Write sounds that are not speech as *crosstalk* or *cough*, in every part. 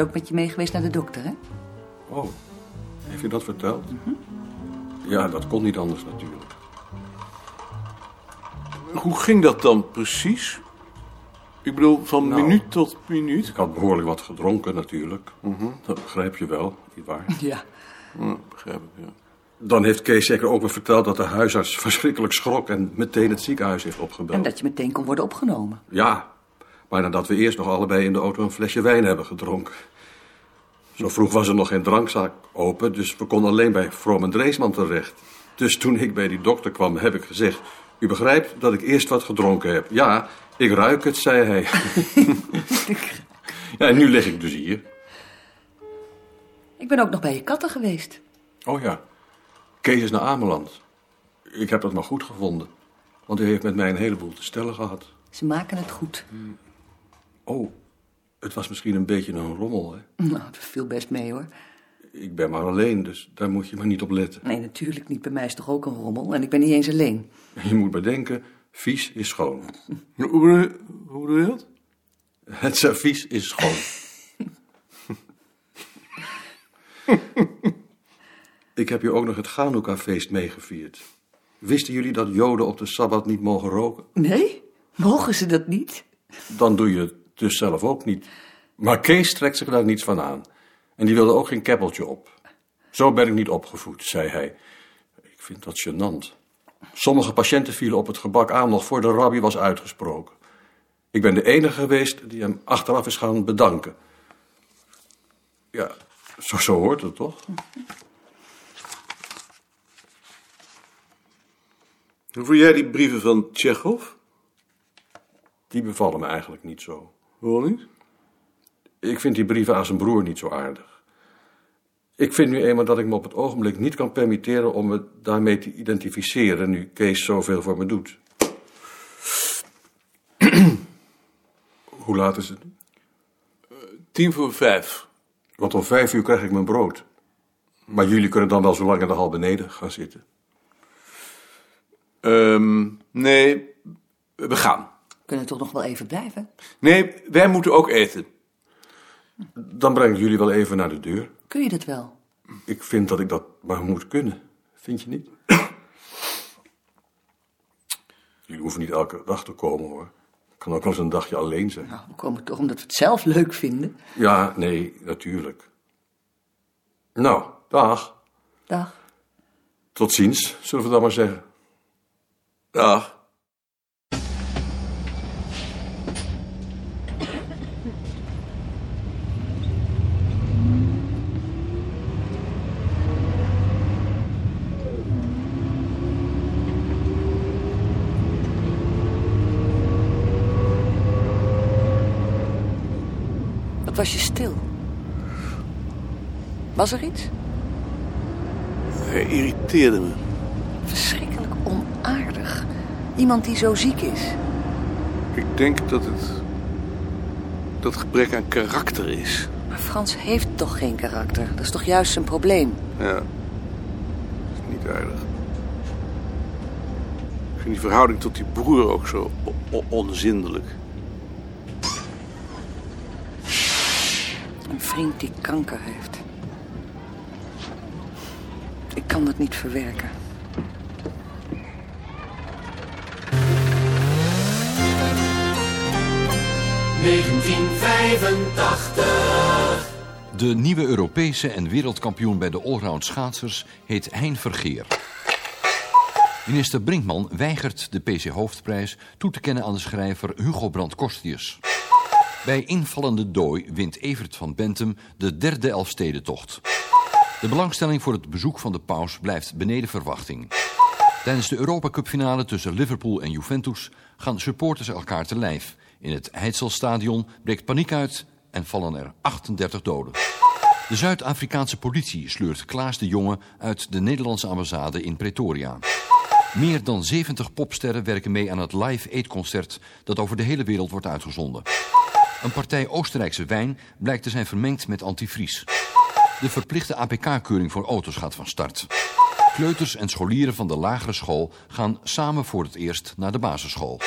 ook met je mee geweest naar de dokter, hè? Oh, heeft je dat verteld? Ja, dat kon niet anders natuurlijk. Hoe ging dat dan precies? Ik bedoel, van Nou. minuut tot minuut? Ik had behoorlijk wat gedronken natuurlijk. Dat begrijp je wel, nietwaar? *laughs* Ja. Ja, begrijp ik, ja. Dan heeft Kees zeker ook weer verteld dat de huisarts *laughs* verschrikkelijk schrok en meteen het ziekenhuis heeft opgebeld. En dat je meteen kon worden opgenomen. Ja, maar nadat we eerst nog allebei in de auto een flesje wijn hebben gedronken. Zo vroeg was er nog geen drankzaak open, dus we konden alleen bij Vroom en Dreesman terecht. Dus toen ik bij die dokter kwam, heb ik gezegd... U begrijpt dat ik eerst wat gedronken heb. Ja, ik ruik het, zei hij. *laughs* ja, en nu lig ik dus hier. Ik ben ook nog bij je katten geweest. Oh ja, Kees is naar Ameland. Ik heb dat maar goed gevonden. Want hij heeft met mij een heleboel te stellen gehad. Ze maken het goed. Oh, het was misschien een beetje een rommel, hè? Nou, dat viel best mee, hoor. Ik ben maar alleen, dus daar moet je maar niet op letten. Nee, natuurlijk niet. Bij mij is toch ook een rommel. En ik ben niet eens alleen. Je moet bedenken, vies is schoon. *laughs* Hoe bedoel je, hoe bedoel je dat? Het servies is schoon. *laughs* Ik heb je ook nog het Chanukka-feest meegevierd. Wisten jullie dat Joden op de Sabbat niet mogen roken? Nee? Mogen ze dat niet? Dan doe je het dus zelf ook niet. Maar Kees trekt zich daar niets van aan. En die wilde ook geen keppeltje op. Zo ben ik niet opgevoed, zei hij. Ik vind dat gênant. Sommige patiënten vielen op het gebak aan nog voor de rabbi was uitgesproken. Ik ben de enige geweest die hem achteraf is gaan bedanken. Ja, zo, zo hoort het toch? Hoe vond jij die brieven van Tsjechov? Die bevallen me eigenlijk niet zo. Niet? Ik vind die brieven aan zijn broer niet zo aardig. Ik vind nu eenmaal dat ik me op het ogenblik niet kan permitteren om me daarmee te identificeren nu Kees zoveel voor me doet. *clears throat* Hoe laat is het? nu? Tien voor vijf. Want om vijf uur krijg ik mijn brood. Maar jullie kunnen dan wel zo lang in de hal beneden gaan zitten. Ehm, nee, we gaan. We kunnen toch nog wel even blijven? Nee, wij moeten ook eten. Dan breng ik jullie wel even naar de deur. Kun je dat wel? Ik vind dat ik dat maar moet kunnen. Vind je niet? jullie hoeven niet elke dag te komen hoor. Kan ook wel eens een dagje alleen zijn. Nou, we komen toch omdat we het zelf leuk vinden. Ja, nee, natuurlijk. Nou, dag. Dag. Tot ziens, zullen we dan maar zeggen. Dag. Was je stil? Was er iets? Hij irriteerde me. Verschrikkelijk onaardig. Iemand die zo ziek is. Ik denk dat het... dat gebrek aan karakter is. Maar Frans heeft toch geen karakter? Dat is toch juist zijn probleem? Ja. Dat is niet aardig. Ik vind die verhouding tot die broer ook zo onzindelijk. Vriend die kanker heeft. Ik kan dat niet verwerken. De nieuwe Europese en wereldkampioen bij de allround schaatsers heet Hein Vergeer. Minister Brinkman weigert de PC Hoofdprijs toe te kennen aan de schrijver Hugo Brandt Kostius. Bij invallende dooi wint Evert van Bentum de derde Elfstedentocht. De belangstelling voor het bezoek van de paus blijft beneden verwachting. Tijdens de Europa Cup finale tussen Liverpool en Juventus gaan supporters elkaar te lijf. In het Heidselstadion breekt paniek uit en vallen er 38 doden. De Zuid-Afrikaanse politie sleurt Klaas de Jonge uit de Nederlandse ambassade in Pretoria. Meer dan 70 popsterren werken mee aan het Live Aid concert dat over de hele wereld wordt uitgezonden. Een partij Oostenrijkse wijn blijkt te zijn vermengd met antivries. De verplichte APK-keuring voor auto's gaat van start. Kleuters en scholieren van de lagere school gaan samen voor het eerst naar de basisschool.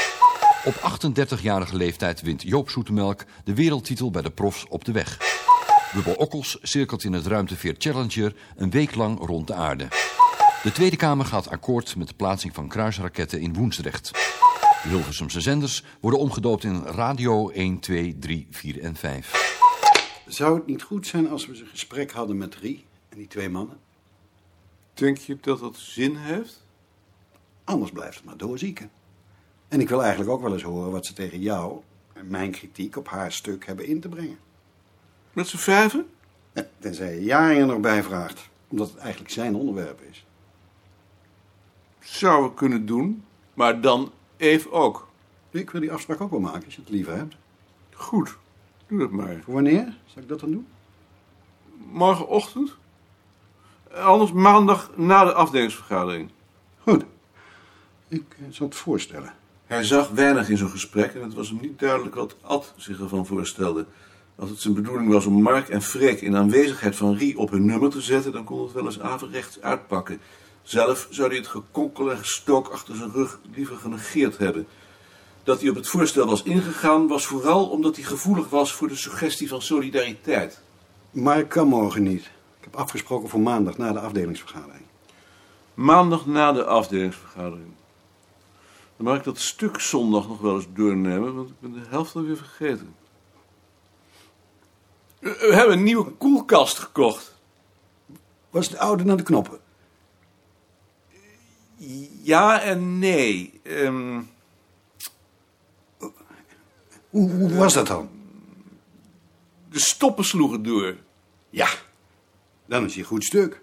Op 38-jarige leeftijd wint Joop Zoetemelk de wereldtitel bij de profs op de weg. Bubbel Okkels cirkelt in het ruimteveer Challenger een week lang rond de aarde. De Tweede Kamer gaat akkoord met de plaatsing van kruisraketten in Woensdrecht. Hilversumse zenders worden omgedoopt in Radio 1, 2, 3, 4 en 5. Zou het niet goed zijn als we een gesprek hadden met Rie en die twee mannen? Denk je dat dat zin heeft? Anders blijft het maar doorzieken. En ik wil eigenlijk ook wel eens horen wat ze tegen jou en mijn kritiek op haar stuk hebben in te brengen. Met z'n vijven? Ja, Tenzij je Jaring er nog bij vraagt, omdat het eigenlijk zijn onderwerp is. Zouden we kunnen doen, maar dan Eve ook. Ik wil die afspraak ook wel maken, als je het liever hebt. Goed, doe dat maar. Voor wanneer? Zal ik dat dan doen? Morgenochtend? Anders maandag na de afdelingsvergadering. Goed. Ik eh, zal het voorstellen. Hij zag weinig in zo'n gesprek en het was hem niet duidelijk wat Ad zich ervan voorstelde. Als het zijn bedoeling was om Mark en Freek in aanwezigheid van Rie op hun nummer te zetten, dan kon het wel eens averechts uitpakken. Zelf zou hij het gekonkel en gestook achter zijn rug liever genegeerd hebben. Dat hij op het voorstel was ingegaan, was vooral omdat hij gevoelig was voor de suggestie van solidariteit. Maar ik kan morgen niet. Ik heb afgesproken voor maandag na de afdelingsvergadering. Maandag na de afdelingsvergadering. Dan mag ik dat stuk zondag nog wel eens doornemen, want ik ben de helft alweer vergeten. We we hebben een nieuwe koelkast gekocht. Was de oude naar de knoppen? Ja en nee. Ehm, Hoe, hoe was dat dan? de stoppen sloegen door. Ja, dan is hij goed stuk.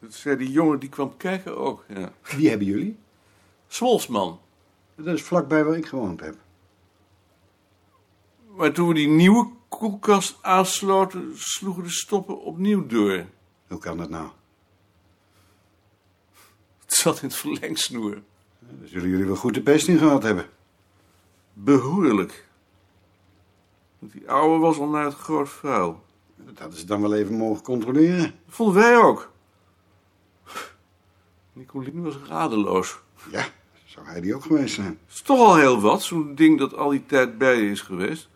Dat zei die jongen die kwam kijken ook. Ja. Wie hebben jullie? Zwolsman. Dat is vlakbij waar ik gewoond heb. Maar toen we die nieuwe koelkast aansloten, sloegen de stoppen opnieuw door. Hoe kan dat nou? Zat in het verlengsnoer. Daar zullen jullie wel goed de pest in gehad hebben. Behoorlijk. Want die oude was al naar het groot vuil. Dat hadden ze dan wel even mogen controleren. Dat vonden wij ook. Nicolien was radeloos. Ja, zou hij die ook geweest zijn? Het is toch al heel wat, zo'n ding dat al die tijd bij je is geweest.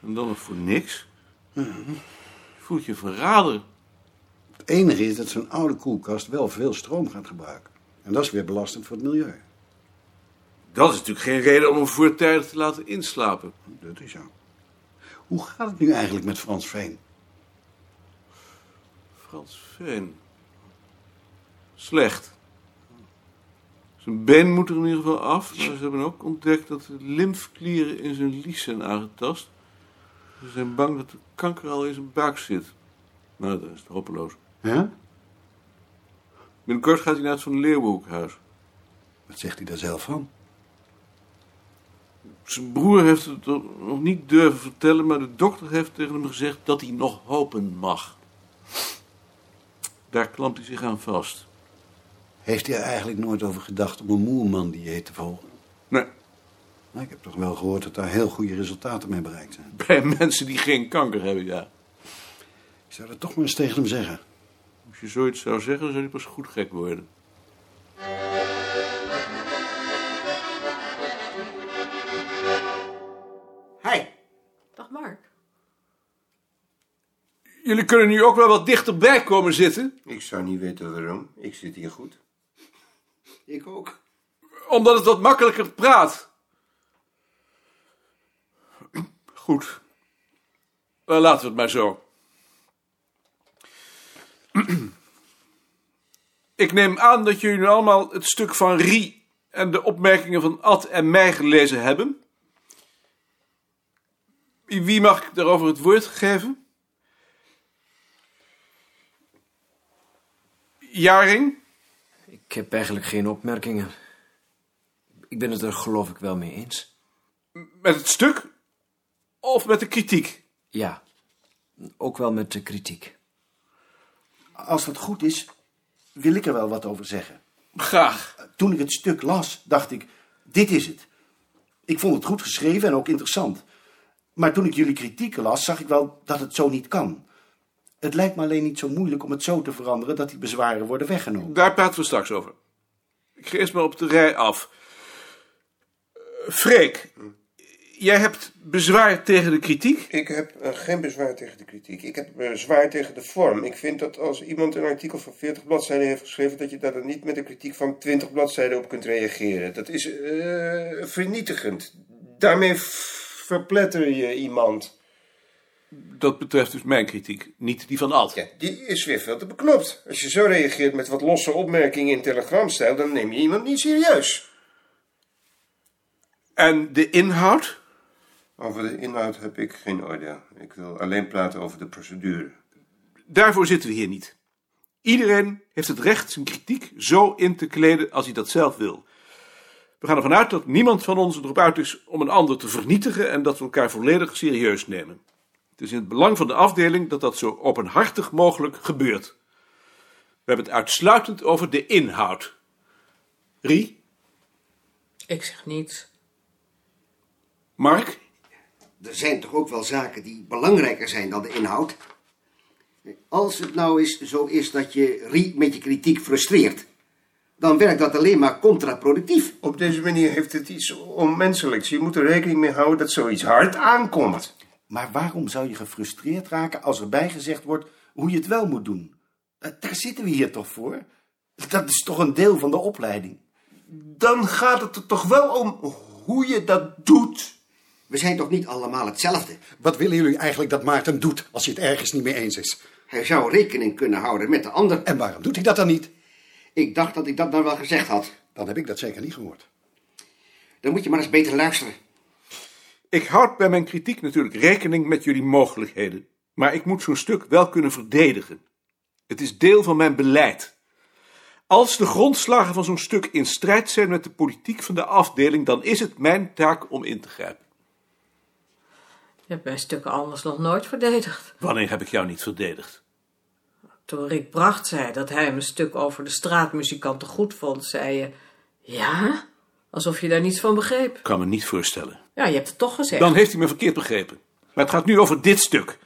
En dan nog voor niks. Je voelt je verrader. Het enige is dat zo'n oude koelkast wel veel stroom gaat gebruiken. En dat is weer belastend voor het milieu. Dat is natuurlijk geen reden om hem voortijdig te laten inslapen. Dat is zo. Hoe gaat het nu eigenlijk met Frans Veen? Frans Veen. Slecht. Zijn been moet er in ieder geval af. Maar ze hebben ook ontdekt dat de lymfklieren in zijn lies zijn aangetast. Ze zijn bang dat de kanker al in zijn buik zit. Nou, dat is het hopeloos. Ja? Binnenkort gaat hij naar het Van Leeuwenhoekhuis. Wat zegt hij daar zelf van? Zijn broer heeft het nog niet durven vertellen, maar de dokter heeft tegen hem gezegd dat hij nog hopen mag. Daar klampt hij zich aan vast. Heeft hij er eigenlijk nooit over gedacht om een moerman-dieet te volgen? Nee, Nou, ik heb toch wel gehoord dat daar heel goede resultaten mee bereikt zijn. bij mensen die geen kanker hebben, ja. Ik zou dat toch maar eens tegen hem zeggen. Als je zoiets zou zeggen, dan zou hij pas goed gek worden. Hij. Dag Mark. Jullie kunnen nu ook wel wat dichterbij komen zitten, Ik zou niet weten waarom. Ik zit hier goed. Ik ook. omdat het wat makkelijker praat. Goed. Dan laten we het maar zo. *clears throat* Ik neem aan dat jullie nu allemaal het stuk van Rie en de opmerkingen van Ad en mij gelezen hebben. Wie- mag ik daarover het woord geven? Jaring? Ik heb eigenlijk geen opmerkingen. Ik ben het er geloof ik wel mee eens. Met het stuk? Of met de kritiek? Ja, ook wel met de kritiek. Als dat goed is, wil ik er wel wat over zeggen. Graag. Toen ik het stuk las, dacht ik, dit is het. Ik vond het goed geschreven en ook interessant. Maar toen ik jullie kritieken las, zag ik wel dat het zo niet kan. Het lijkt me alleen niet zo moeilijk om het zo te veranderen dat die bezwaren worden weggenomen. Daar praten we straks over. Ik ga eerst maar op de rij af. Eh, Freek, jij hebt bezwaar tegen de kritiek? Ik heb eh, geen bezwaar tegen de kritiek. Ik heb bezwaar tegen de vorm. Ik vind dat als iemand een artikel van 40 bladzijden heeft geschreven, dat je daar dan niet met een kritiek van 20 bladzijden op kunt reageren. Dat is eh, vernietigend. Daarmee verpletter je iemand. Dat betreft dus mijn kritiek, niet die van Alt. Ja, die is weer veel te beknopt. Als je zo reageert met wat losse opmerkingen in telegramstijl, dan neem je iemand niet serieus. En de inhoud? Over de inhoud heb ik geen oordeel. Ik wil alleen praten over de procedure. Daarvoor zitten we hier niet. Iedereen heeft het recht zijn kritiek zo in te kleden als hij dat zelf wil. We gaan ervan uit dat niemand van ons erop uit is om een ander te vernietigen en dat we elkaar volledig serieus nemen. Het is in het belang van de afdeling dat dat zo openhartig mogelijk gebeurt. We hebben het uitsluitend over de inhoud. Rie, Ik zeg niets. Mark, Er zijn toch ook wel zaken die belangrijker zijn dan de inhoud? Als het nou eens zo is dat je Rie met je kritiek frustreert, dan werkt dat alleen maar contraproductief. Op deze manier heeft het iets onmenselijks. Je moet er rekening mee houden dat zoiets hard aankomt. Maar waarom zou je gefrustreerd raken als erbij gezegd wordt hoe je het wel moet doen? Eh, Daar zitten we hier toch voor? Dat is toch een deel van de opleiding? Dan gaat het er toch wel om hoe je dat doet. We zijn toch niet allemaal hetzelfde? Wat willen jullie eigenlijk dat Maarten doet als hij het ergens niet mee eens is? Hij zou rekening kunnen houden met de ander. En waarom doet hij dat dan niet? Ik dacht dat ik dat nou wel gezegd had. Dan heb ik dat zeker niet gehoord. Dan moet je maar eens beter luisteren. ik houd bij mijn kritiek natuurlijk rekening met jullie mogelijkheden. Maar ik moet zo'n stuk wel kunnen verdedigen. Het is deel van mijn beleid. Als de grondslagen van zo'n stuk in strijd zijn met de politiek van de afdeling, dan is het mijn taak om in te grijpen. Je hebt mijn stukken anders nog nooit verdedigd. Wanneer heb ik jou niet verdedigd? Toen Rick Bracht zei dat hij een stuk over de straatmuzikanten goed vond, zei je... Ja? Alsof je daar niets van begreep. Ik kan me niet voorstellen. Ja, je hebt het toch gezegd. Dan heeft hij me verkeerd begrepen. Maar het gaat nu over dit stuk.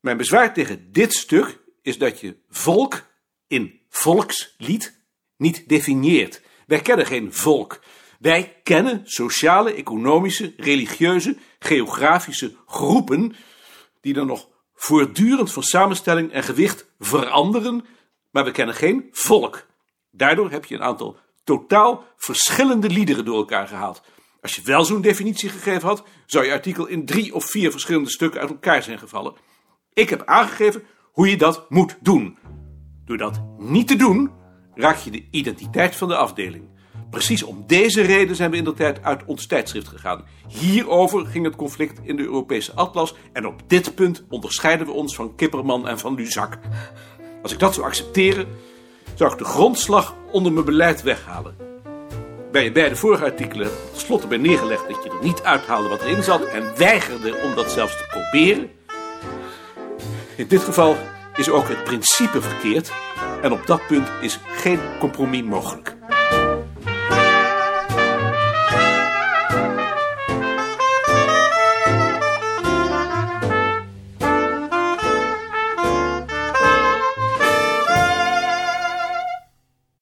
Mijn bezwaar tegen dit stuk is dat je volk in volkslied niet definieert. Wij kennen geen volk. Wij kennen sociale, economische, religieuze, geografische groepen die dan nog voortdurend van samenstelling en gewicht veranderen, maar we kennen geen volk. Daardoor heb je een aantal totaal verschillende liederen door elkaar gehaald. Als je wel zo'n definitie gegeven had, zou je artikel in drie of vier verschillende stukken uit elkaar zijn gevallen. Ik heb aangegeven hoe je dat moet doen. Door dat niet te doen, raak je de identiteit van de afdeling. Precies om deze reden zijn we in de tijd uit ons tijdschrift gegaan. Hierover ging het conflict in de Europese atlas en op dit punt onderscheiden we ons van Kipperman en van Luzak. Als ik dat zou accepteren, zou ik de grondslag onder mijn beleid weghalen. Bij je beide vorige artikelen tenslotte bij neergelegd dat je er niet uithaalde wat erin zat en weigerde om dat zelfs te proberen. In dit geval is ook het principe verkeerd en op dat punt is geen compromis mogelijk.